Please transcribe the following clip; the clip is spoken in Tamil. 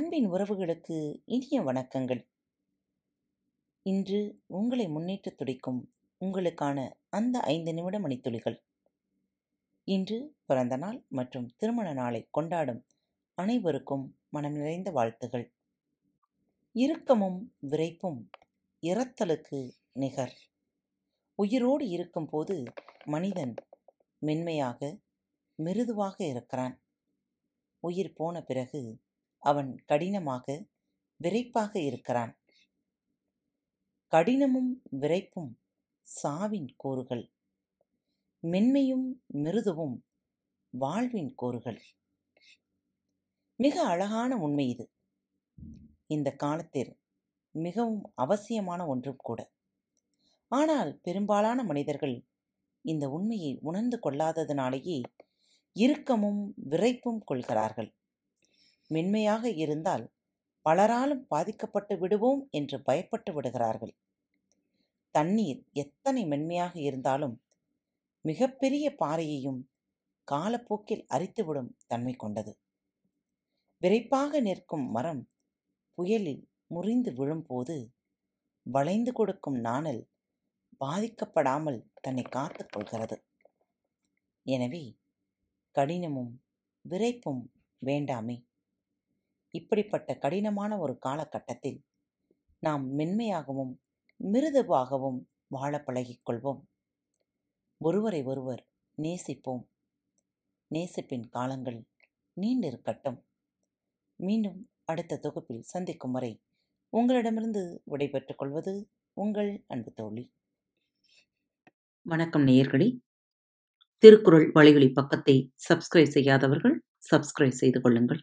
அன்பின் உறவுகளுக்கு இனிய வணக்கங்கள். இன்று உங்களை முன்னேற்றத் துடிக்கும் உங்களுக்கான அந்த ஐந்து நிமிட மணித்துளிகள். இன்று பிறந்த நாள் மற்றும் திருமண நாளை கொண்டாடும் அனைவருக்கும் மனம் நிறைந்த வாழ்த்துகள். இறுக்கமும் விரைப்பும் இறத்தலுக்கு நிகர். உயிரோடு இருக்கும்போது மனிதன் மென்மையாக மிருதுவாக இருக்கிறான். உயிர் போன பிறகு அவன் கடினமாக விரைப்பாக இருக்கிறான். கடினமும் விரைப்பும் சாவின் கூறுகள். மென்மையும் மிருதுவும் வாழ்வின் கூறுகள். மிக அழகான உண்மை இது. இந்த காலத்தில் மிகவும் அவசியமான ஒன்றும் கூட. ஆனால் பெரும்பாலான மனிதர்கள் இந்த உண்மையை உணர்ந்து கொள்ளாததினாலேயே இறுக்கமும் விரைப்பும் கொள்கிறார்கள். மென்மையாக இருந்தால் பலராலும் பாதிக்கப்பட்டு விடுவோம் என்று பயப்பட்டு விடுகிறார்கள். தண்ணீர் எத்தனை மென்மையாக இருந்தாலும் மிகப்பெரிய பாறையையும் காலப்போக்கில் அரித்துவிடும் தன்மை கொண்டது. விரைப்பாக நிற்கும் மரம் புயலில் முறிந்து விழும்போது வளைந்து கொடுக்கும் நாணல் பாதிக்கப்படாமல் தன்னை காத்துக் கொள்கிறது. எனவே கடினமும் விரைப்பும் வேண்டாமே. இப்படிப்பட்ட கடினமான ஒரு காலகட்டத்தில் நாம் மென்மையாகவும் மிருதுவாகவும் வாழ பழகிக்கொள்வோம் ஒருவரை ஒருவர் நேசிப்போம். நேசிப்பின் காலங்கள் நீண்டிருக்கட்டும் மீண்டும் அடுத்த தொகுப்பில் சந்திக்கும் வரை உங்களிடமிருந்து விடைபெற்றுக் கொள்வது உங்கள் அன்பு தோழி. வணக்கம் நேயர்களே. திருக்குறள் வழிகளி பக்கத்தை சப்ஸ்கிரைப் செய்யாதவர்கள் சப்ஸ்கிரைப் செய்து கொள்ளுங்கள்.